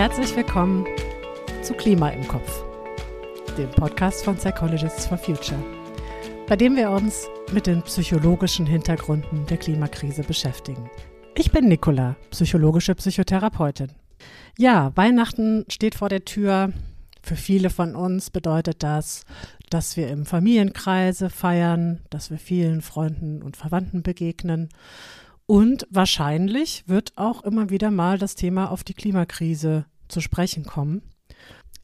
Herzlich willkommen zu Klima im Kopf, dem Podcast von Psychologists for Future, bei dem wir uns mit den psychologischen Hintergründen der Klimakrise beschäftigen. Ich bin Nicola, psychologische Psychotherapeutin. Ja, Weihnachten steht vor der Tür. Für viele von uns bedeutet das, dass wir im Familienkreise feiern, dass wir vielen Freunden und Verwandten begegnen. Und wahrscheinlich wird auch immer wieder mal das Thema auf die Klimakrise zu sprechen kommen.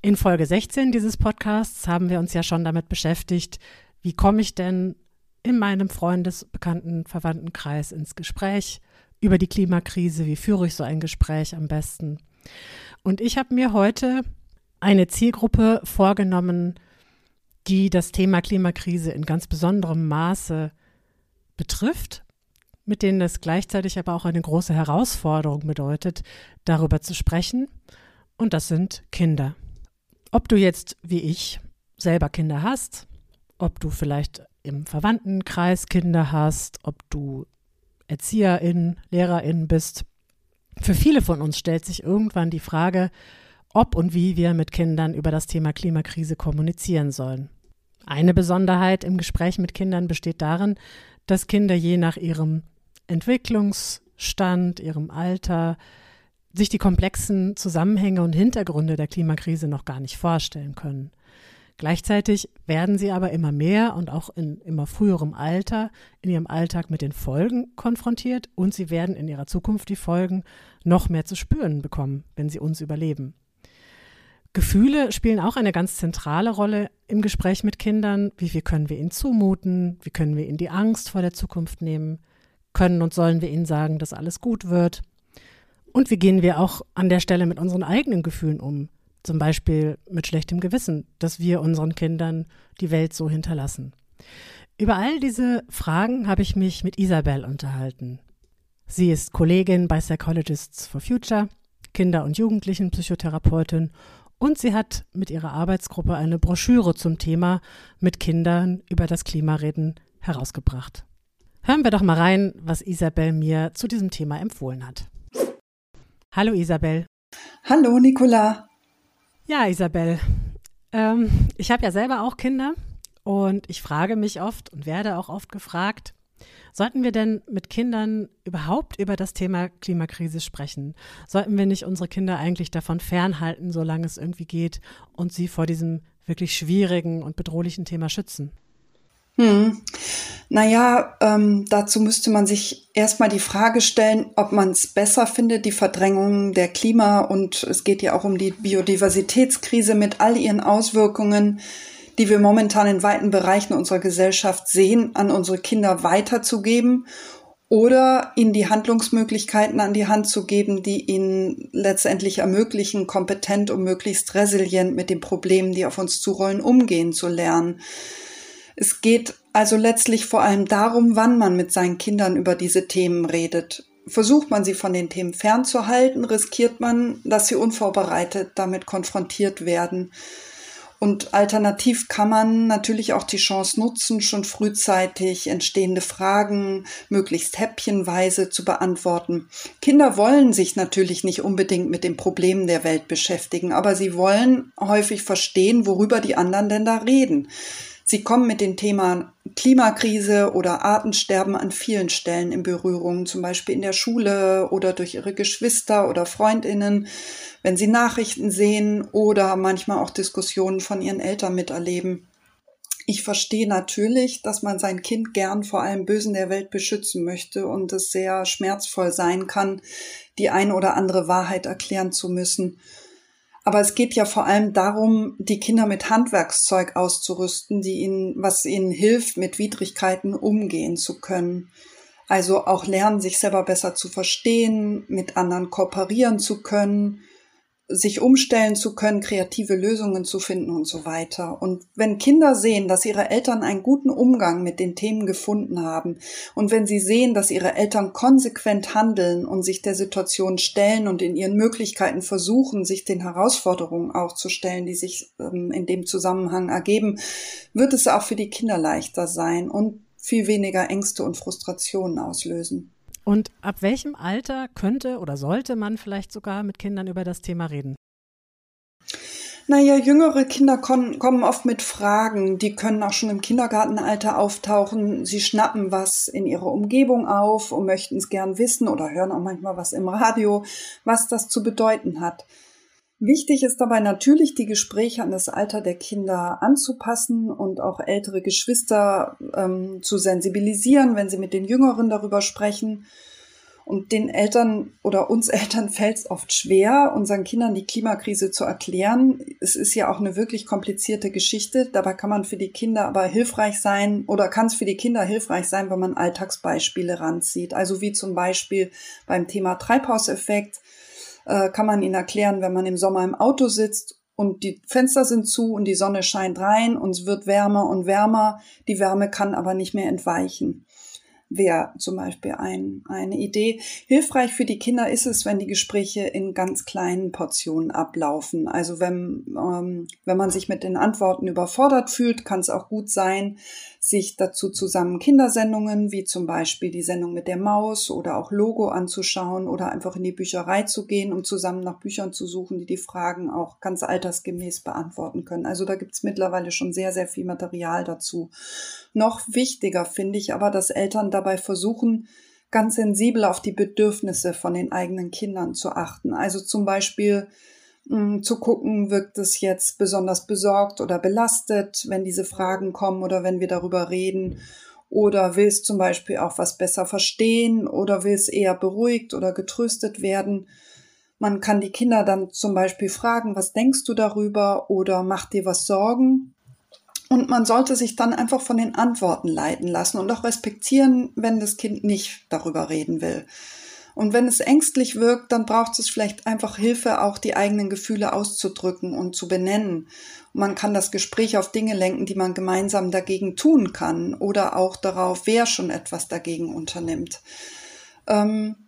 In Folge 16 dieses Podcasts haben wir uns ja schon damit beschäftigt, wie komme ich denn in meinem Freundesbekannten Verwandtenkreis ins Gespräch über die Klimakrise, wie führe ich so ein Gespräch am besten. Und ich habe mir heute eine Zielgruppe vorgenommen, die das Thema Klimakrise in ganz besonderem Maße betrifft, mit denen es gleichzeitig aber auch eine große Herausforderung bedeutet, darüber zu sprechen. Und das sind Kinder. Ob du jetzt wie ich selber Kinder hast, ob du vielleicht im Verwandtenkreis Kinder hast, ob du Erzieherin, Lehrerin bist. Für viele von uns stellt sich irgendwann die Frage, ob und wie wir mit Kindern über das Thema Klimakrise kommunizieren sollen. Eine Besonderheit im Gespräch mit Kindern besteht darin, dass Kinder je nach ihrem Entwicklungsstand, ihrem Alter, sich die komplexen Zusammenhänge und Hintergründe der Klimakrise noch gar nicht vorstellen können. Gleichzeitig werden sie aber immer mehr und auch in immer früherem Alter in ihrem Alltag mit den Folgen konfrontiert und sie werden in ihrer Zukunft die Folgen noch mehr zu spüren bekommen, wenn sie uns überleben. Gefühle spielen auch eine ganz zentrale Rolle im Gespräch mit Kindern. Wie viel können wir ihnen zumuten? Wie können wir ihnen die Angst vor der Zukunft nehmen? Können und sollen wir ihnen sagen, dass alles gut wird? Und wie gehen wir auch an der Stelle mit unseren eigenen Gefühlen um? Zum Beispiel mit schlechtem Gewissen, dass wir unseren Kindern die Welt so hinterlassen. Über all diese Fragen habe ich mich mit Isabel unterhalten. Sie ist Kollegin bei Psychologists for Future, Kinder- und Jugendlichenpsychotherapeutin und sie hat mit ihrer Arbeitsgruppe eine Broschüre zum Thema mit Kindern über das Klimareden herausgebracht. Hören wir doch mal rein, was Isabel mir zu diesem Thema empfohlen hat. Hallo Isabel. Hallo Nicola. Ja, Isabel, ähm, ich habe ja selber auch Kinder und ich frage mich oft und werde auch oft gefragt, sollten wir denn mit Kindern überhaupt über das Thema Klimakrise sprechen? Sollten wir nicht unsere Kinder eigentlich davon fernhalten, solange es irgendwie geht, und sie vor diesem wirklich schwierigen und bedrohlichen Thema schützen? Hm. Naja, ähm, dazu müsste man sich erstmal die Frage stellen, ob man es besser findet, die Verdrängung der Klima und es geht ja auch um die Biodiversitätskrise mit all ihren Auswirkungen, die wir momentan in weiten Bereichen unserer Gesellschaft sehen, an unsere Kinder weiterzugeben oder ihnen die Handlungsmöglichkeiten an die Hand zu geben, die ihnen letztendlich ermöglichen, kompetent und möglichst resilient mit den Problemen, die auf uns zurollen, umgehen zu lernen. Es geht also letztlich vor allem darum, wann man mit seinen Kindern über diese Themen redet. Versucht man sie von den Themen fernzuhalten, riskiert man, dass sie unvorbereitet damit konfrontiert werden. Und alternativ kann man natürlich auch die Chance nutzen, schon frühzeitig entstehende Fragen möglichst häppchenweise zu beantworten. Kinder wollen sich natürlich nicht unbedingt mit den Problemen der Welt beschäftigen, aber sie wollen häufig verstehen, worüber die anderen denn da reden. Sie kommen mit den Themen Klimakrise oder Artensterben an vielen Stellen in Berührung, zum Beispiel in der Schule oder durch ihre Geschwister oder Freundinnen, wenn sie Nachrichten sehen oder manchmal auch Diskussionen von ihren Eltern miterleben. Ich verstehe natürlich, dass man sein Kind gern vor allem Bösen der Welt beschützen möchte und es sehr schmerzvoll sein kann, die ein oder andere Wahrheit erklären zu müssen. Aber es geht ja vor allem darum, die Kinder mit Handwerkszeug auszurüsten, die ihnen, was ihnen hilft, mit Widrigkeiten umgehen zu können. Also auch lernen, sich selber besser zu verstehen, mit anderen kooperieren zu können, sich umstellen zu können, kreative Lösungen zu finden und so weiter. Und wenn Kinder sehen, dass ihre Eltern einen guten Umgang mit den Themen gefunden haben und wenn sie sehen, dass ihre Eltern konsequent handeln und sich der Situation stellen und in ihren Möglichkeiten versuchen, sich den Herausforderungen auch zu stellen, die sich ähm, in dem Zusammenhang ergeben, wird es auch für die Kinder leichter sein und viel weniger Ängste und Frustrationen auslösen. Und ab welchem Alter könnte oder sollte man vielleicht sogar mit Kindern über das Thema reden? Naja, jüngere Kinder kommen oft mit Fragen, die können auch schon im Kindergartenalter auftauchen. Sie schnappen was in ihrer Umgebung auf und möchten es gern wissen oder hören auch manchmal was im Radio, was das zu bedeuten hat. Wichtig ist dabei natürlich, die Gespräche an das Alter der Kinder anzupassen und auch ältere Geschwister ähm, zu sensibilisieren, wenn sie mit den Jüngeren darüber sprechen. Und den Eltern oder uns Eltern fällt es oft schwer, unseren Kindern die Klimakrise zu erklären. Es ist ja auch eine wirklich komplizierte Geschichte. Dabei kann man für die Kinder aber hilfreich sein oder kann es für die Kinder hilfreich sein, wenn man Alltagsbeispiele ranzieht. Also wie zum Beispiel beim Thema Treibhauseffekt äh, kann man ihnen erklären, wenn man im Sommer im Auto sitzt und die Fenster sind zu und die Sonne scheint rein und es wird wärmer und wärmer. Die Wärme kann aber nicht mehr entweichen wäre zum Beispiel ein, eine Idee. Hilfreich für die Kinder ist es, wenn die Gespräche in ganz kleinen Portionen ablaufen. Also wenn, ähm, wenn man sich mit den Antworten überfordert fühlt, kann es auch gut sein, sich dazu zusammen Kindersendungen wie zum Beispiel die Sendung mit der Maus oder auch Logo anzuschauen oder einfach in die Bücherei zu gehen, um zusammen nach Büchern zu suchen, die die Fragen auch ganz altersgemäß beantworten können. Also da gibt es mittlerweile schon sehr, sehr viel Material dazu. Noch wichtiger finde ich aber, dass Eltern dabei versuchen, ganz sensibel auf die Bedürfnisse von den eigenen Kindern zu achten. Also zum Beispiel Mm, zu gucken, wirkt es jetzt besonders besorgt oder belastet, wenn diese Fragen kommen oder wenn wir darüber reden. Oder will es zum Beispiel auch was besser verstehen oder will es eher beruhigt oder getröstet werden. Man kann die Kinder dann zum Beispiel fragen, was denkst du darüber oder macht dir was Sorgen? Und man sollte sich dann einfach von den Antworten leiten lassen und auch respektieren, wenn das Kind nicht darüber reden will. Und wenn es ängstlich wirkt, dann braucht es vielleicht einfach Hilfe, auch die eigenen Gefühle auszudrücken und zu benennen. Und man kann das Gespräch auf Dinge lenken, die man gemeinsam dagegen tun kann oder auch darauf, wer schon etwas dagegen unternimmt. Ähm,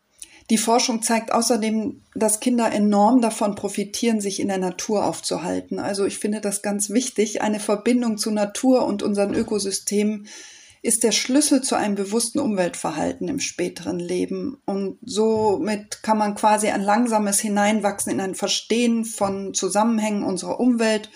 die Forschung zeigt außerdem, dass Kinder enorm davon profitieren, sich in der Natur aufzuhalten. Also ich finde das ganz wichtig, eine Verbindung zu Natur und unseren Ökosystemen ist der Schlüssel zu einem bewussten Umweltverhalten im späteren Leben. Und somit kann man quasi ein langsames Hineinwachsen in ein Verstehen von Zusammenhängen unserer Umwelt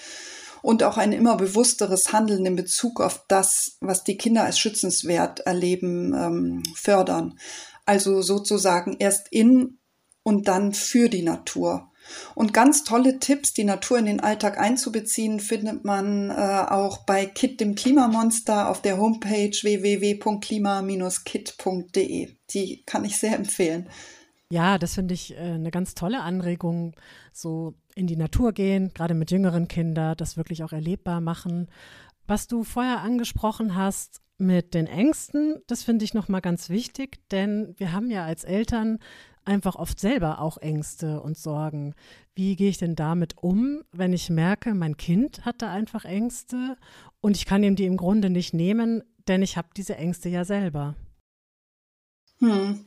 und auch ein immer bewussteres Handeln in Bezug auf das, was die Kinder als schützenswert erleben, ähm, fördern. Also sozusagen erst in und dann für die Natur. Und ganz tolle Tipps, die Natur in den Alltag einzubeziehen, findet man äh, auch bei Kit dem Klimamonster auf der Homepage www.klima-kit.de. Die kann ich sehr empfehlen. Ja, das finde ich äh, eine ganz tolle Anregung, so in die Natur gehen, gerade mit jüngeren Kindern, das wirklich auch erlebbar machen. Was du vorher angesprochen hast mit den Ängsten, das finde ich nochmal ganz wichtig, denn wir haben ja als Eltern einfach oft selber auch Ängste und Sorgen. Wie gehe ich denn damit um, wenn ich merke, mein Kind hat da einfach Ängste und ich kann ihm die im Grunde nicht nehmen, denn ich habe diese Ängste ja selber. Hm.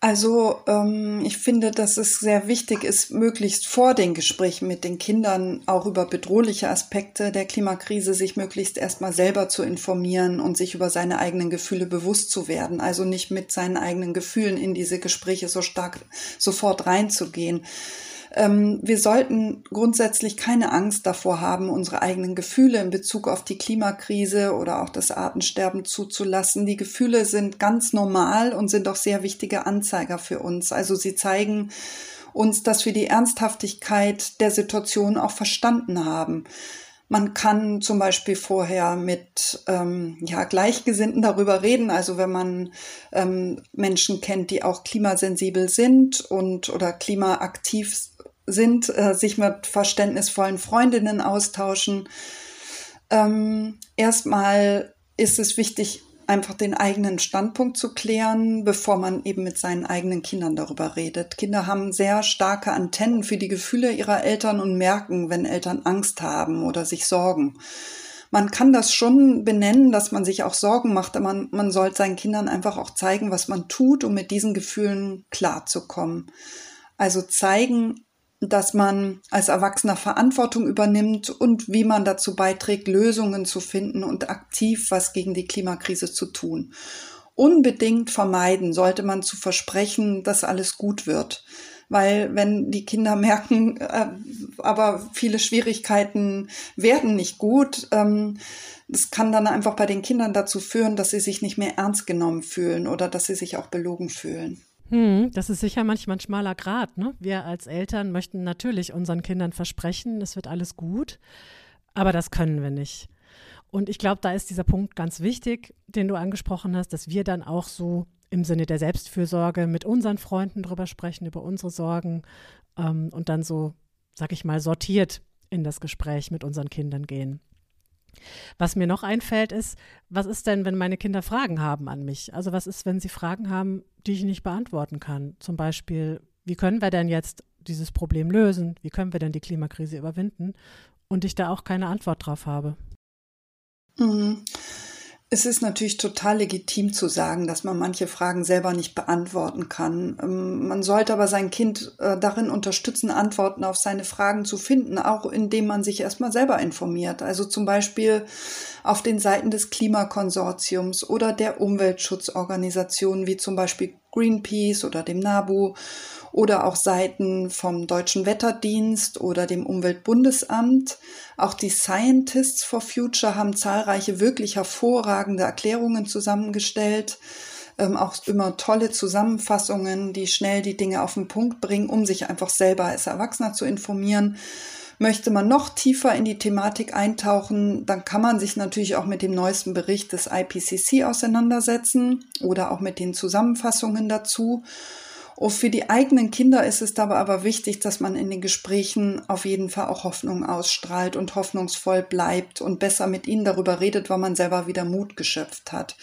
Also ähm, ich finde, dass es sehr wichtig ist, möglichst vor den Gesprächen mit den Kindern auch über bedrohliche Aspekte der Klimakrise sich möglichst erstmal selber zu informieren und sich über seine eigenen Gefühle bewusst zu werden. Also nicht mit seinen eigenen Gefühlen in diese Gespräche so stark sofort reinzugehen. Ähm, wir sollten grundsätzlich keine Angst davor haben, unsere eigenen Gefühle in Bezug auf die Klimakrise oder auch das Artensterben zuzulassen. Die Gefühle sind ganz normal und sind auch sehr wichtige Anzeiger für uns. Also sie zeigen uns, dass wir die Ernsthaftigkeit der Situation auch verstanden haben. Man kann zum Beispiel vorher mit ähm, ja, Gleichgesinnten darüber reden. Also wenn man ähm, Menschen kennt, die auch klimasensibel sind und oder klimaaktiv sind, äh, sich mit verständnisvollen Freundinnen austauschen. Ähm, erstmal ist es wichtig, einfach den eigenen Standpunkt zu klären, bevor man eben mit seinen eigenen Kindern darüber redet. Kinder haben sehr starke Antennen für die Gefühle ihrer Eltern und merken, wenn Eltern Angst haben oder sich sorgen. Man kann das schon benennen, dass man sich auch Sorgen macht, aber man, man sollte seinen Kindern einfach auch zeigen, was man tut, um mit diesen Gefühlen klarzukommen. Also zeigen, dass man als Erwachsener Verantwortung übernimmt und wie man dazu beiträgt, Lösungen zu finden und aktiv was gegen die Klimakrise zu tun. Unbedingt vermeiden sollte man zu versprechen, dass alles gut wird. Weil wenn die Kinder merken, äh, aber viele Schwierigkeiten werden nicht gut, ähm, das kann dann einfach bei den Kindern dazu führen, dass sie sich nicht mehr ernst genommen fühlen oder dass sie sich auch belogen fühlen. Hm, das ist sicher manchmal ein schmaler Grad. Ne? Wir als Eltern möchten natürlich unseren Kindern versprechen, es wird alles gut, aber das können wir nicht. Und ich glaube, da ist dieser Punkt ganz wichtig, den du angesprochen hast, dass wir dann auch so im Sinne der Selbstfürsorge mit unseren Freunden drüber sprechen, über unsere Sorgen ähm, und dann so, sag ich mal, sortiert in das Gespräch mit unseren Kindern gehen. Was mir noch einfällt, ist, was ist denn, wenn meine Kinder Fragen haben an mich? Also was ist, wenn sie Fragen haben, die ich nicht beantworten kann? Zum Beispiel, wie können wir denn jetzt dieses Problem lösen? Wie können wir denn die Klimakrise überwinden? Und ich da auch keine Antwort drauf habe. Mhm. Es ist natürlich total legitim zu sagen, dass man manche Fragen selber nicht beantworten kann. Ähm, man sollte aber sein Kind äh, darin unterstützen, Antworten auf seine Fragen zu finden, auch indem man sich erstmal selber informiert. Also zum Beispiel auf den Seiten des Klimakonsortiums oder der Umweltschutzorganisationen wie zum Beispiel Greenpeace oder dem NABU oder auch Seiten vom Deutschen Wetterdienst oder dem Umweltbundesamt. Auch die Scientists for Future haben zahlreiche wirklich hervorragende Erklärungen zusammengestellt. Ähm, auch immer tolle Zusammenfassungen, die schnell die Dinge auf den Punkt bringen, um sich einfach selber als Erwachsener zu informieren. Möchte man noch tiefer in die Thematik eintauchen, dann kann man sich natürlich auch mit dem neuesten Bericht des IPCC auseinandersetzen oder auch mit den Zusammenfassungen dazu. Und für die eigenen Kinder ist es dabei aber wichtig, dass man in den Gesprächen auf jeden Fall auch Hoffnung ausstrahlt und hoffnungsvoll bleibt und besser mit ihnen darüber redet, weil man selber wieder Mut geschöpft hat.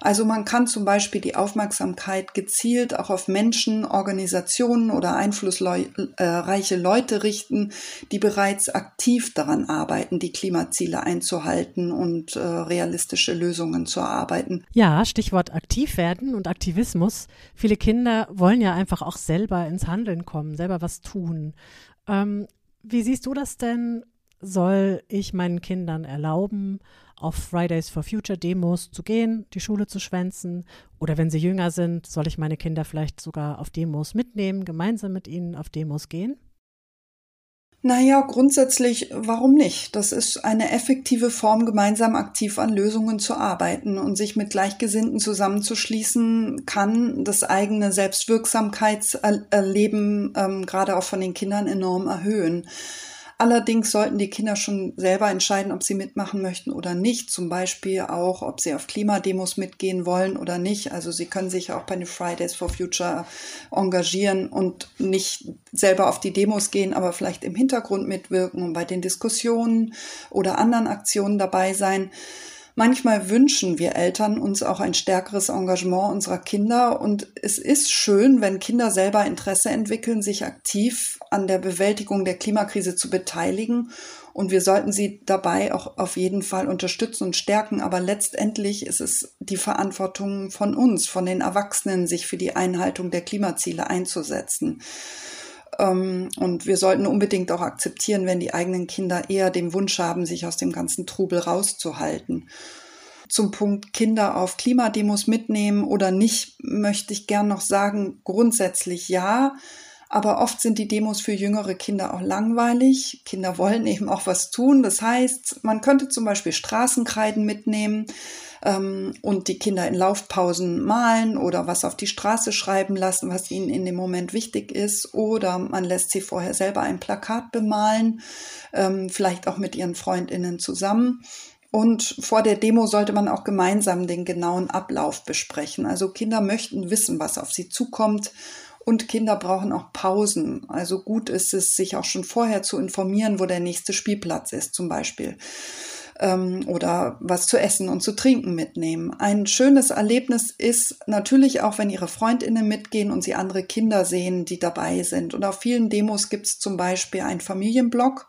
Also man kann zum Beispiel die Aufmerksamkeit gezielt auch auf Menschen, Organisationen oder einflussreiche Leute richten, die bereits aktiv daran arbeiten, die Klimaziele einzuhalten und äh, realistische Lösungen zu erarbeiten. Ja, Stichwort aktiv werden und Aktivismus. Viele Kinder wollen ja einfach auch selber ins Handeln kommen, selber was tun. Ähm, wie siehst du das denn? Soll ich meinen Kindern erlauben, auf Fridays for Future Demos zu gehen, die Schule zu schwänzen? Oder wenn sie jünger sind, soll ich meine Kinder vielleicht sogar auf Demos mitnehmen, gemeinsam mit ihnen auf Demos gehen? Naja, grundsätzlich, warum nicht? Das ist eine effektive Form, gemeinsam aktiv an Lösungen zu arbeiten und sich mit Gleichgesinnten zusammenzuschließen, kann das eigene Selbstwirksamkeitserleben ähm, gerade auch von den Kindern enorm erhöhen. Allerdings sollten die Kinder schon selber entscheiden, ob sie mitmachen möchten oder nicht. Zum Beispiel auch, ob sie auf Klimademos mitgehen wollen oder nicht. Also sie können sich auch bei den Fridays for Future engagieren und nicht selber auf die Demos gehen, aber vielleicht im Hintergrund mitwirken und bei den Diskussionen oder anderen Aktionen dabei sein. Manchmal wünschen wir Eltern uns auch ein stärkeres Engagement unserer Kinder und es ist schön, wenn Kinder selber Interesse entwickeln, sich aktiv an der Bewältigung der Klimakrise zu beteiligen und wir sollten sie dabei auch auf jeden Fall unterstützen und stärken. Aber letztendlich ist es die Verantwortung von uns, von den Erwachsenen, sich für die Einhaltung der Klimaziele einzusetzen. Ähm, und wir sollten unbedingt auch akzeptieren, wenn die eigenen Kinder eher den Wunsch haben, sich aus dem ganzen Trubel rauszuhalten. Zum Punkt Kinder auf Klimademos mitnehmen oder nicht, möchte ich gern noch sagen, grundsätzlich ja. Aber oft sind die Demos für jüngere Kinder auch langweilig. Kinder wollen eben auch was tun. Das heißt, man könnte zum Beispiel Straßenkreiden mitnehmen ähm, und die Kinder in Laufpausen malen oder was auf die Straße schreiben lassen, was ihnen in dem Moment wichtig ist. Oder man lässt sie vorher selber ein Plakat bemalen, ähm, vielleicht auch mit ihren Freundinnen zusammen. Und vor der Demo sollte man auch gemeinsam den genauen Ablauf besprechen. Also Kinder möchten wissen, was auf sie zukommt und Kinder brauchen auch Pausen. Also gut ist es, sich auch schon vorher zu informieren, wo der nächste Spielplatz ist zum Beispiel. Ähm, oder was zu essen und zu trinken mitnehmen. Ein schönes Erlebnis ist natürlich auch, wenn ihre Freundinnen mitgehen und sie andere Kinder sehen, die dabei sind. Und auf vielen Demos gibt es zum Beispiel einen Familienblock.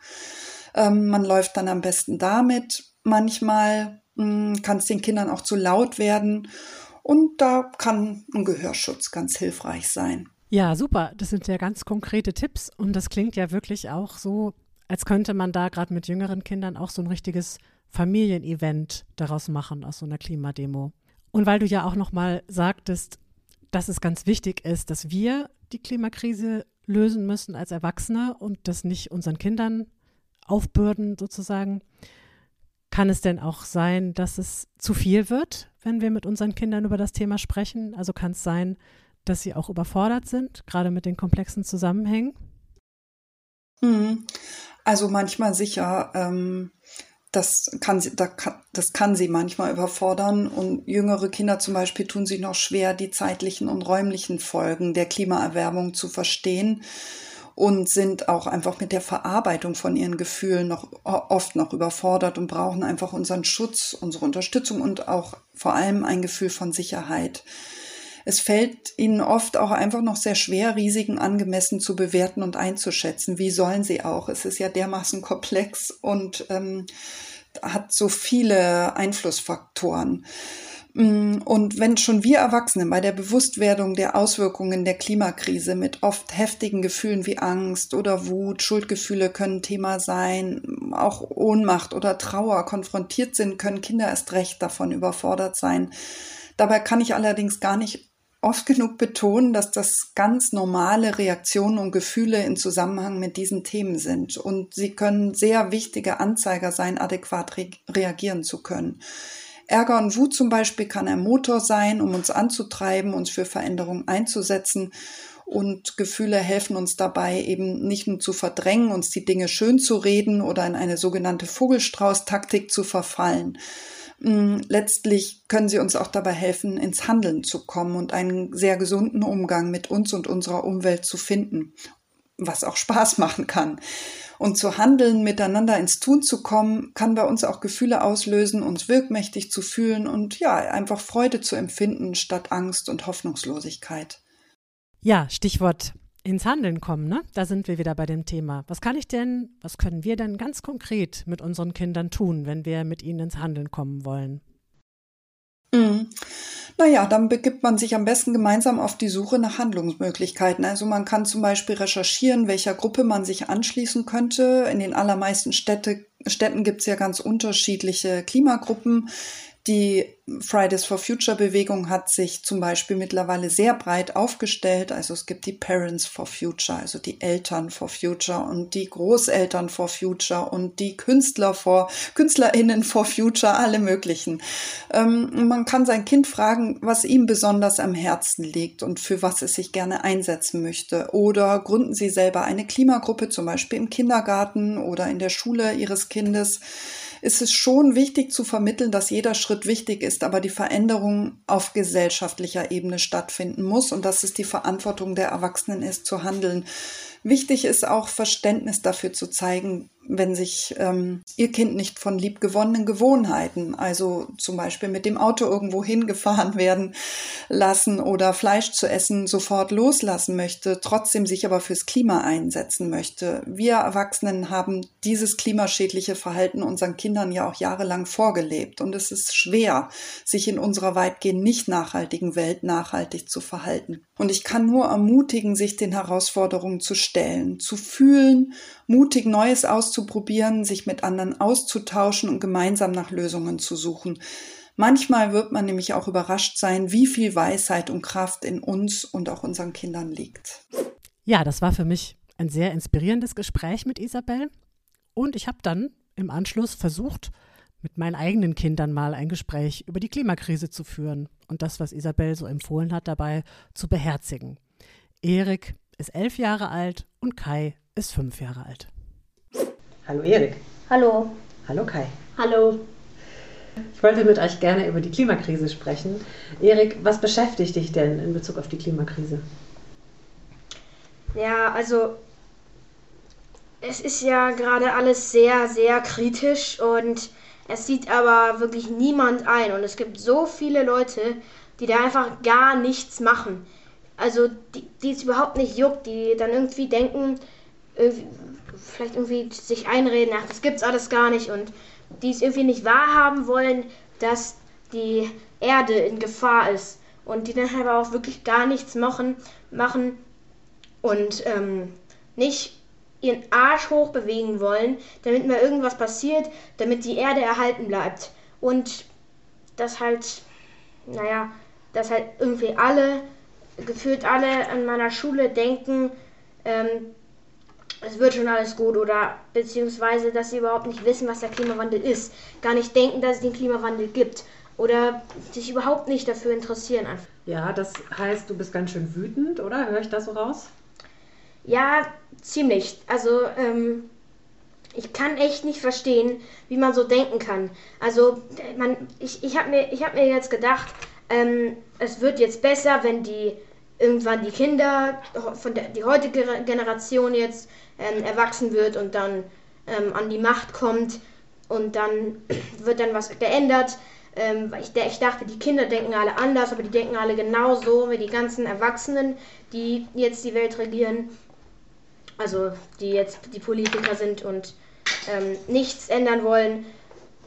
Ähm, man läuft dann am besten damit. Manchmal hm, kann es den Kindern auch zu laut werden. Und da kann ein Gehörschutz ganz hilfreich sein. Ja, super. Das sind ja ganz konkrete Tipps und das klingt ja wirklich auch so, als könnte man da gerade mit jüngeren Kindern auch so ein richtiges Familienevent daraus machen aus so einer Klimademo. Und weil du ja auch noch mal sagtest, dass es ganz wichtig ist, dass wir die Klimakrise lösen müssen als Erwachsene und das nicht unseren Kindern aufbürden sozusagen. Kann es denn auch sein, dass es zu viel wird, wenn wir mit unseren Kindern über das Thema sprechen? Also kann es sein, dass sie auch überfordert sind, gerade mit den komplexen Zusammenhängen? Mhm. Also manchmal sicher. Ähm, das kann, sie, das kann sie manchmal überfordern. Und jüngere Kinder zum Beispiel tun sich noch schwer, die zeitlichen und räumlichen Folgen der Klimaerwärmung zu verstehen und sind auch einfach mit der Verarbeitung von ihren Gefühlen noch oft noch überfordert und brauchen einfach unseren Schutz, unsere Unterstützung und auch vor allem ein Gefühl von Sicherheit. Es fällt ihnen oft auch einfach noch sehr schwer, Risiken angemessen zu bewerten und einzuschätzen. Wie sollen sie auch? Es ist ja dermaßen komplex und ähm, hat so viele Einflussfaktoren. Mm, und wenn schon wir Erwachsene bei der Bewusstwerdung der Auswirkungen der Klimakrise mit oft heftigen Gefühlen wie Angst oder Wut, Schuldgefühle können Thema sein, auch Ohnmacht oder Trauer konfrontiert sind, können Kinder erst recht davon überfordert sein. Dabei kann ich allerdings gar nicht oft genug betonen, dass das ganz normale Reaktionen und Gefühle in Zusammenhang mit diesen Themen sind. Und sie können sehr wichtige Anzeiger sein, adäquat re reagieren zu können. Ärger und Wut zum Beispiel kann ein Motor sein, um uns anzutreiben, uns für Veränderungen einzusetzen. Und Gefühle helfen uns dabei eben nicht nur zu verdrängen, uns die Dinge schön zu reden oder in eine sogenannte Vogelstrauß-Taktik zu verfallen. Letztlich können sie uns auch dabei helfen, ins Handeln zu kommen und einen sehr gesunden Umgang mit uns und unserer Umwelt zu finden, was auch Spaß machen kann. Und zu handeln, miteinander ins Tun zu kommen, kann bei uns auch Gefühle auslösen, uns wirkmächtig zu fühlen und ja, einfach Freude zu empfinden statt Angst und Hoffnungslosigkeit. Ja, Stichwort ins Handeln kommen, ne? Da sind wir wieder bei dem Thema. Was kann ich denn, was können wir denn ganz konkret mit unseren Kindern tun, wenn wir mit ihnen ins Handeln kommen wollen? Mhm. Naja, dann begibt man sich am besten gemeinsam auf die Suche nach Handlungsmöglichkeiten. Also man kann zum Beispiel recherchieren, welcher Gruppe man sich anschließen könnte. In den allermeisten Städte, Städten gibt es ja ganz unterschiedliche Klimagruppen. Die Fridays for Future Bewegung hat sich zum Beispiel mittlerweile sehr breit aufgestellt. Also es gibt die Parents for Future, also die Eltern for Future und die Großeltern for Future und die Künstler for, KünstlerInnen for Future, alle möglichen. Ähm, man kann sein Kind fragen, was ihm besonders am Herzen liegt und für was es sich gerne einsetzen möchte. Oder gründen Sie selber eine Klimagruppe, zum Beispiel im Kindergarten oder in der Schule Ihres Kindes ist es schon wichtig zu vermitteln, dass jeder Schritt wichtig ist, aber die Veränderung auf gesellschaftlicher Ebene stattfinden muss und dass es die Verantwortung der Erwachsenen ist, zu handeln. Wichtig ist auch Verständnis dafür zu zeigen, wenn sich ähm, ihr Kind nicht von liebgewonnenen Gewohnheiten, also zum Beispiel mit dem Auto irgendwo hingefahren werden lassen oder Fleisch zu essen, sofort loslassen möchte, trotzdem sich aber fürs Klima einsetzen möchte. Wir Erwachsenen haben dieses klimaschädliche Verhalten unseren Kindern ja auch jahrelang vorgelebt und es ist schwer, sich in unserer weitgehend nicht nachhaltigen Welt nachhaltig zu verhalten. Und ich kann nur ermutigen, sich den Herausforderungen zu stellen, zu fühlen, mutig Neues auszuprobieren, sich mit anderen auszutauschen und gemeinsam nach Lösungen zu suchen. Manchmal wird man nämlich auch überrascht sein, wie viel Weisheit und Kraft in uns und auch unseren Kindern liegt. Ja, das war für mich ein sehr inspirierendes Gespräch mit Isabel. Und ich habe dann im Anschluss versucht, mit meinen eigenen Kindern mal ein Gespräch über die Klimakrise zu führen und das, was Isabel so empfohlen hat, dabei zu beherzigen. Erik ist elf Jahre alt und Kai ist fünf Jahre alt. Hallo Erik. Hallo. Hallo Kai. Hallo. Ich wollte mit euch gerne über die Klimakrise sprechen. Erik, was beschäftigt dich denn in Bezug auf die Klimakrise? Ja, also es ist ja gerade alles sehr, sehr kritisch und es sieht aber wirklich niemand ein. Und es gibt so viele Leute, die da einfach gar nichts machen. Also die, die es überhaupt nicht juckt, die dann irgendwie denken, irgendwie, vielleicht irgendwie sich einreden, ach, das gibt's alles gar nicht und die es irgendwie nicht wahrhaben wollen, dass die Erde in Gefahr ist und die dann halt auch wirklich gar nichts machen, machen und ähm, nicht ihren Arsch hoch bewegen wollen, damit mal irgendwas passiert, damit die Erde erhalten bleibt. Und das halt, naja, dass halt irgendwie alle, gefühlt alle an meiner Schule denken, ähm, es wird schon alles gut oder beziehungsweise, dass sie überhaupt nicht wissen, was der Klimawandel ist, gar nicht denken, dass es den Klimawandel gibt oder sich überhaupt nicht dafür interessieren. Ja, das heißt, du bist ganz schön wütend, oder? Höre ich das so raus? Ja, ziemlich. Also, ähm, ich kann echt nicht verstehen, wie man so denken kann. Also, man, ich, ich habe mir, hab mir jetzt gedacht, ähm, es wird jetzt besser, wenn die irgendwann die Kinder von der die heutige Generation jetzt ähm, erwachsen wird und dann ähm, an die Macht kommt und dann wird dann was geändert. Ähm, ich, ich dachte, die Kinder denken alle anders, aber die denken alle genauso wie die ganzen Erwachsenen, die jetzt die Welt regieren. Also die jetzt die Politiker sind und ähm, nichts ändern wollen.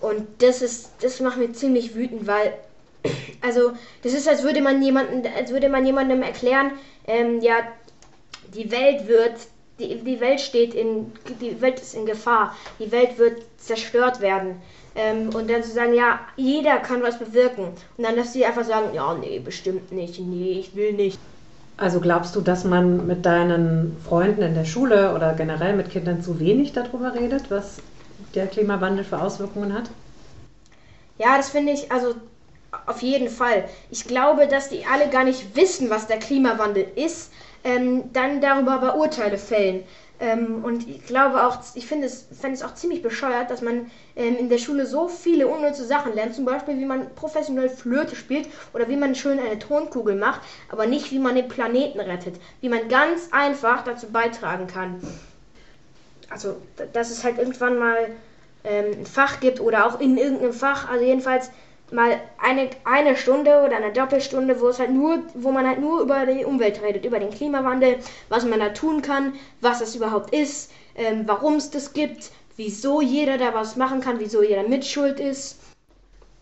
Und das ist, das macht mich ziemlich wütend, weil also das ist, als würde man jemanden, als würde man jemandem erklären, ähm, ja, die Welt wird, die, die Welt steht in, die Welt ist in Gefahr, die Welt wird zerstört werden. Ähm, und dann zu sagen, ja, jeder kann was bewirken. Und dann, dass sie einfach sagen, ja, nee, bestimmt nicht, nee, ich will nicht. Also glaubst du, dass man mit deinen Freunden in der Schule oder generell mit Kindern zu wenig darüber redet, was der Klimawandel für Auswirkungen hat? Ja, das finde ich, also auf jeden Fall. Ich glaube, dass die alle gar nicht wissen, was der Klimawandel ist, ähm, dann darüber aber Urteile fällen. Ähm, und ich glaube auch, ich finde es, fände es auch ziemlich bescheuert, dass man ähm, in der Schule so viele unnütze Sachen lernt, zum Beispiel wie man professionell Flöte spielt oder wie man schön eine Tonkugel macht, aber nicht wie man den Planeten rettet, wie man ganz einfach dazu beitragen kann. Also, dass es halt irgendwann mal ähm, ein Fach gibt oder auch in irgendeinem Fach, also jedenfalls mal eine, eine Stunde oder eine Doppelstunde, wo es halt nur, wo man halt nur über die Umwelt redet, über den Klimawandel, was man da tun kann, was es überhaupt ist, ähm, warum es das gibt, wieso jeder da was machen kann, wieso jeder mitschuld ist.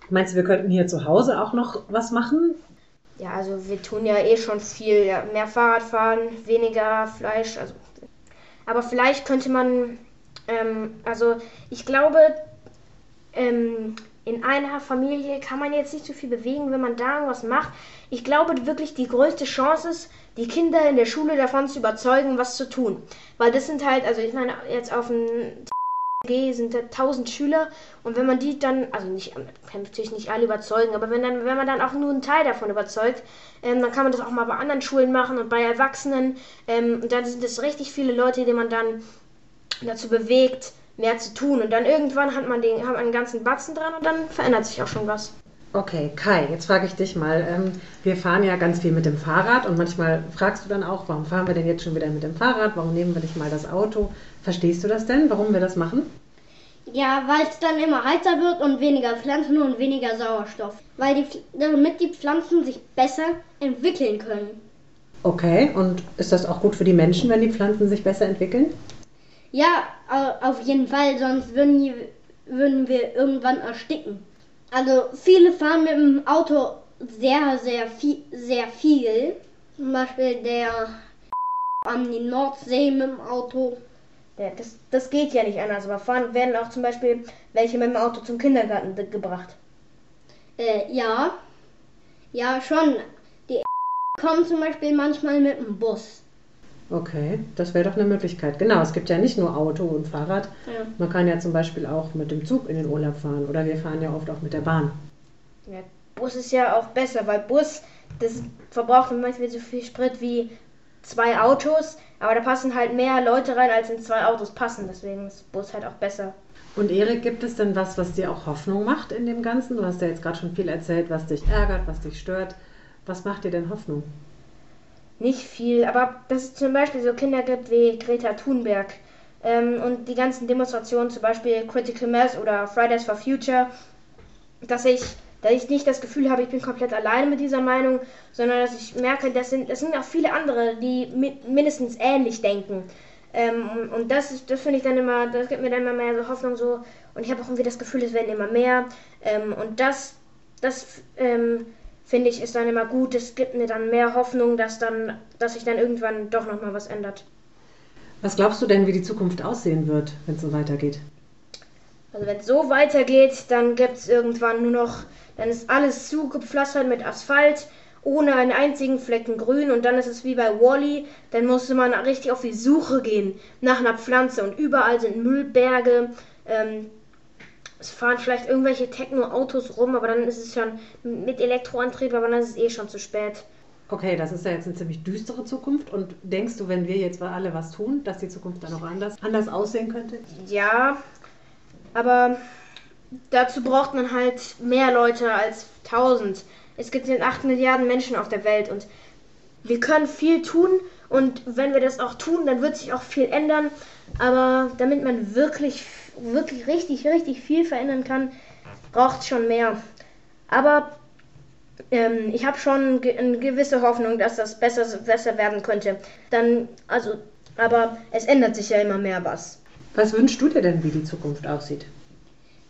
Meinst du, wir könnten hier zu Hause auch noch was machen? Ja, also wir tun ja eh schon viel, ja, mehr Fahrrad fahren, weniger Fleisch, also. Aber vielleicht könnte man, ähm, also ich glaube, ähm, in einer Familie kann man jetzt nicht so viel bewegen, wenn man da irgendwas macht. Ich glaube wirklich, die größte Chance ist, die Kinder in der Schule davon zu überzeugen, was zu tun. Weil das sind halt, also ich meine, jetzt auf dem G sind da 1000 Schüler und wenn man die dann, also nicht, kann natürlich nicht alle überzeugen, aber wenn, dann, wenn man dann auch nur einen Teil davon überzeugt, ähm, dann kann man das auch mal bei anderen Schulen machen und bei Erwachsenen. Ähm, und dann sind es richtig viele Leute, die man dann dazu bewegt, mehr zu tun. Und dann irgendwann hat man den, hat man einen ganzen Batzen dran und dann verändert sich auch schon was. Okay, Kai, jetzt frage ich dich mal. Ähm, wir fahren ja ganz viel mit dem Fahrrad und manchmal fragst du dann auch, warum fahren wir denn jetzt schon wieder mit dem Fahrrad? Warum nehmen wir nicht mal das Auto? Verstehst du das denn, warum wir das machen? Ja, weil es dann immer heißer wird und weniger Pflanzen und weniger Sauerstoff. Weil die, damit die Pflanzen sich besser entwickeln können. Okay, und ist das auch gut für die Menschen, wenn die Pflanzen sich besser entwickeln? Ja, auf jeden Fall, sonst würden, die, würden wir irgendwann ersticken. Also viele fahren mit dem Auto sehr, sehr viel, sehr viel. Zum Beispiel der an die Nordsee mit dem Auto. Ja, das, das geht ja nicht anders, aber fahren werden auch zum Beispiel welche mit dem Auto zum Kindergarten gebracht. Äh, ja. Ja, schon. Die kommen zum Beispiel manchmal mit dem Bus. Okay, das wäre doch eine Möglichkeit. Genau, es gibt ja nicht nur Auto und Fahrrad. Ja. Man kann ja zum Beispiel auch mit dem Zug in den Urlaub fahren oder wir fahren ja oft auch mit der Bahn. Ja, Bus ist ja auch besser, weil Bus, das verbraucht manchmal so viel Sprit wie zwei Autos, aber da passen halt mehr Leute rein, als in zwei Autos passen. Deswegen ist Bus halt auch besser. Und Erik, gibt es denn was, was dir auch Hoffnung macht in dem Ganzen? Du hast ja jetzt gerade schon viel erzählt, was dich ärgert, was dich stört. Was macht dir denn Hoffnung? Nicht viel, aber dass es zum Beispiel so Kinder gibt wie Greta Thunberg ähm, und die ganzen Demonstrationen, zum Beispiel Critical Mass oder Fridays for Future, dass ich, dass ich nicht das Gefühl habe, ich bin komplett alleine mit dieser Meinung, sondern dass ich merke, das sind, das sind auch viele andere, die mindestens ähnlich denken. Ähm, und das, das finde ich dann immer, das gibt mir dann immer mehr so Hoffnung so. Und ich habe auch irgendwie das Gefühl, es werden immer mehr. Ähm, und das, das ähm, finde ich, ist dann immer gut. Es gibt mir dann mehr Hoffnung, dass dann, dass sich dann irgendwann doch nochmal was ändert. Was glaubst du denn, wie die Zukunft aussehen wird, wenn es so weitergeht? Also wenn es so weitergeht, dann gibt es irgendwann nur noch, dann ist alles zugepflastert mit Asphalt ohne einen einzigen Flecken grün und dann ist es wie bei Wally, dann musste man richtig auf die Suche gehen nach einer Pflanze und überall sind Müllberge. Ähm, es fahren vielleicht irgendwelche Techno-Autos rum, aber dann ist es schon mit Elektroantrieb, aber dann ist es eh schon zu spät. Okay, das ist ja jetzt eine ziemlich düstere Zukunft. Und denkst du, wenn wir jetzt alle was tun, dass die Zukunft dann auch anders, anders aussehen könnte? Ja, aber dazu braucht man halt mehr Leute als 1000. Es gibt 8 Milliarden Menschen auf der Welt und wir können viel tun und wenn wir das auch tun, dann wird sich auch viel ändern. Aber damit man wirklich, wirklich richtig, richtig viel verändern kann, braucht es schon mehr. Aber ähm, ich habe schon eine gewisse Hoffnung, dass das besser, besser werden könnte. Dann, also, aber es ändert sich ja immer mehr was. Was wünschst du dir denn, wie die Zukunft aussieht?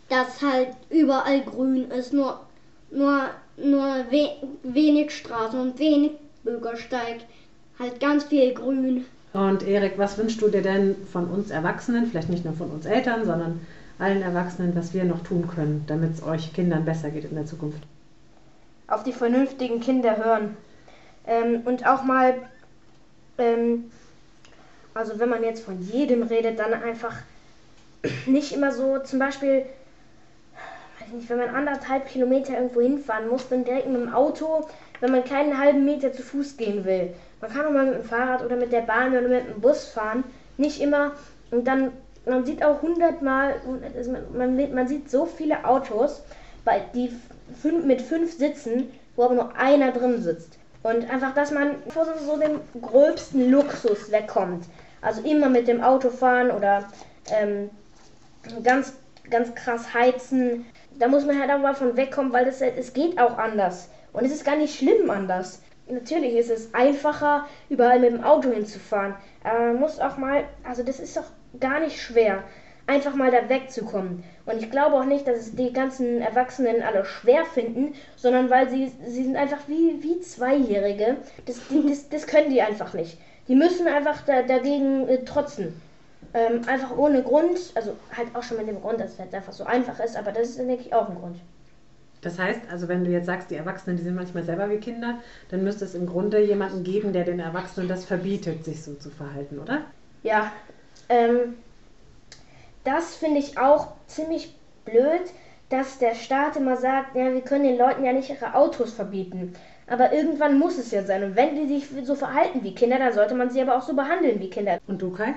Dass halt überall grün ist, nur, nur, nur we wenig Straßen und wenig Bürgersteig. Halt ganz viel Grün. Und Erik, was wünschst du dir denn von uns Erwachsenen, vielleicht nicht nur von uns Eltern, sondern allen Erwachsenen, was wir noch tun können, damit es euch Kindern besser geht in der Zukunft? Auf die vernünftigen Kinder hören. Ähm, und auch mal, ähm, also wenn man jetzt von jedem redet, dann einfach nicht immer so, zum Beispiel, weiß nicht, wenn man anderthalb Kilometer irgendwo hinfahren muss, dann direkt mit dem Auto, wenn man keinen halben Meter zu Fuß gehen will. Man kann auch mal mit dem Fahrrad oder mit der Bahn oder mit dem Bus fahren. Nicht immer. Und dann, man sieht auch hundertmal, man, man, man sieht so viele Autos, die mit fünf Sitzen, wo aber nur einer drin sitzt. Und einfach, dass man vor so dem gröbsten Luxus wegkommt. Also immer mit dem Auto fahren oder ähm, ganz, ganz krass heizen. Da muss man halt auch mal von wegkommen, weil das, es geht auch anders. Und es ist gar nicht schlimm anders natürlich ist es einfacher, überall mit dem Auto hinzufahren. Aber man muss auch mal, also das ist doch gar nicht schwer, einfach mal da wegzukommen. Und ich glaube auch nicht, dass es die ganzen Erwachsenen alle schwer finden, sondern weil sie, sie sind einfach wie, wie Zweijährige. Das, die, das, das können die einfach nicht. Die müssen einfach da, dagegen äh, trotzen. Ähm, einfach ohne Grund, also halt auch schon mit dem Grund, dass es halt einfach so einfach ist, aber das ist, denke ich, auch ein Grund. Das heißt, also wenn du jetzt sagst, die Erwachsenen, die sind manchmal selber wie Kinder, dann müsste es im Grunde jemanden geben, der den Erwachsenen das verbietet, sich so zu verhalten, oder? Ja, ähm, das finde ich auch ziemlich blöd, dass der Staat immer sagt, ja, wir können den Leuten ja nicht ihre Autos verbieten. Aber irgendwann muss es ja sein. Und wenn die sich so verhalten wie Kinder, dann sollte man sie aber auch so behandeln wie Kinder. Und du, Kai?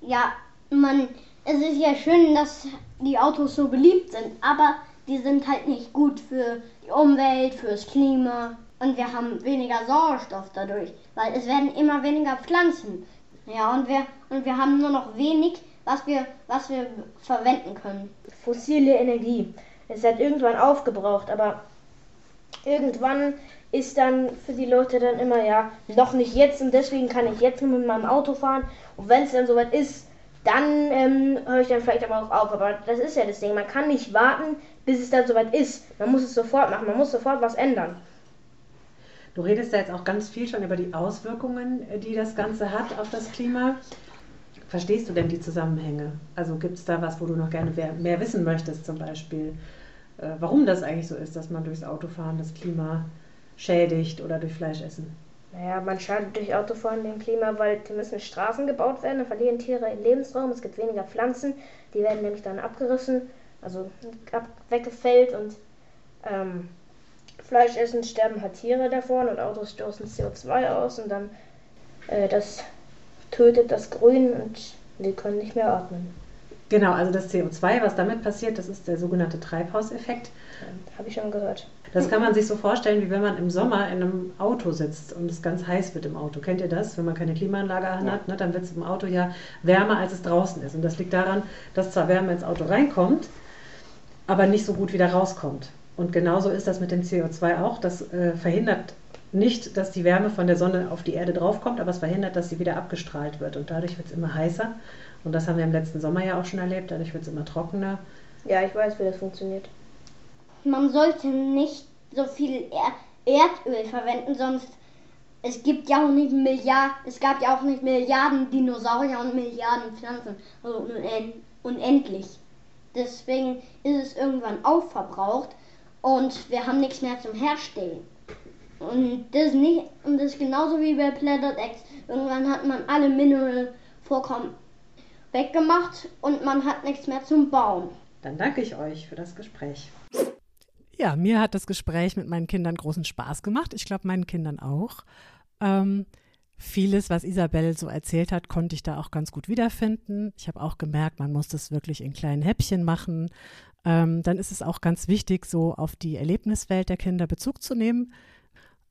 Ja, man, es ist ja schön, dass die Autos so beliebt sind, aber die sind halt nicht gut für die Umwelt, fürs Klima und wir haben weniger Sauerstoff dadurch, weil es werden immer weniger Pflanzen. Ja, und wir, und wir haben nur noch wenig, was wir, was wir verwenden können. Fossile Energie. Es wird irgendwann aufgebraucht, aber irgendwann ist dann für die Leute dann immer, ja, noch nicht jetzt und deswegen kann ich jetzt mit meinem Auto fahren. Und wenn es dann soweit ist, dann ähm, höre ich dann vielleicht aber auch auf. Aber das ist ja das Ding. Man kann nicht warten, bis es dann soweit ist. Man muss es sofort machen. Man muss sofort was ändern. Du redest ja jetzt auch ganz viel schon über die Auswirkungen, äh, die das Ganze hat auf das Klima. Verstehst du denn die Zusammenhänge? Also gibt es da was, wo du noch gerne mehr wissen möchtest, zum Beispiel, äh, warum das eigentlich so ist, dass man durchs Autofahren das Klima schädigt oder durch Fleischessen? Naja, man schadet durch Autofahren dem Klima, weil die müssen Straßen gebaut werden, dann verlieren Tiere ihren Lebensraum, es gibt weniger Pflanzen, die werden nämlich dann abgerissen, also ab, weggefällt und ähm, Fleisch essen sterben halt Tiere davon und Autos stoßen CO2 aus und dann äh, das tötet das Grün und wir können nicht mehr atmen. Genau, also das CO2, was damit passiert, das ist der sogenannte Treibhauseffekt. Ja, Habe ich schon gehört. Das kann man sich so vorstellen, wie wenn man im Sommer in einem Auto sitzt und es ganz heiß wird im Auto. Kennt ihr das? Wenn man keine Klimaanlage ja. hat, ne, dann wird es im Auto ja wärmer, als es draußen ist. Und das liegt daran, dass zwar Wärme ins Auto reinkommt, aber nicht so gut wieder rauskommt. Und genauso ist das mit dem CO2 auch. Das äh, verhindert nicht, dass die Wärme von der Sonne auf die Erde draufkommt, aber es verhindert, dass sie wieder abgestrahlt wird. Und dadurch wird es immer heißer. Und das haben wir im letzten Sommer ja auch schon erlebt. Dadurch wird es immer trockener. Ja, ich weiß, wie das funktioniert. Man sollte nicht so viel er Erdöl verwenden, sonst es gibt ja auch nicht Milliarden, es gab ja auch nicht Milliarden Dinosaurier und Milliarden Pflanzen, also unendlich. Deswegen ist es irgendwann aufverbraucht und wir haben nichts mehr zum Herstellen. Und das ist nicht, und das ist genauso wie bei Planet X. Irgendwann hat man alle Mineral-Vorkommen weggemacht und man hat nichts mehr zum Bauen. Dann danke ich euch für das Gespräch. Ja, mir hat das Gespräch mit meinen Kindern großen Spaß gemacht. Ich glaube, meinen Kindern auch. Ähm, vieles, was Isabel so erzählt hat, konnte ich da auch ganz gut wiederfinden. Ich habe auch gemerkt, man muss das wirklich in kleinen Häppchen machen. Ähm, dann ist es auch ganz wichtig, so auf die Erlebniswelt der Kinder Bezug zu nehmen.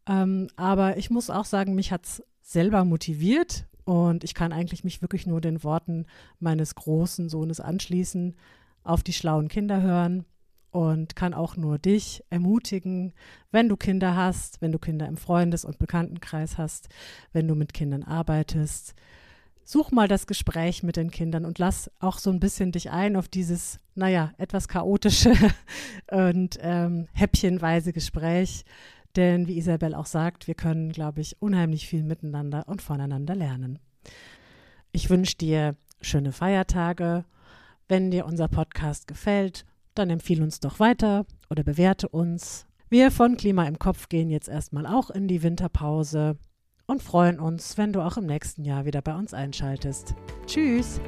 Ähm, aber ich muss auch sagen, mich hat es selber motiviert und ich kann eigentlich mich wirklich nur den Worten meines großen Sohnes anschließen, auf die schlauen Kinder hören und kann auch nur dich ermutigen, wenn du Kinder hast, wenn du Kinder im Freundes- und Bekanntenkreis hast, wenn du mit Kindern arbeitest. Such mal das Gespräch mit den Kindern und lass auch so ein bisschen dich ein auf dieses, naja, etwas chaotische und ähm, häppchenweise Gespräch. Denn wie Isabel auch sagt, wir können, glaube ich, unheimlich viel miteinander und voneinander lernen. Ich wünsche dir schöne Feiertage. Wenn dir unser Podcast gefällt, dann empfehle uns doch weiter oder bewerte uns. Wir von Klima im Kopf gehen jetzt erstmal auch in die Winterpause und freuen uns, wenn du auch im nächsten Jahr wieder bei uns einschaltest. Tschüss!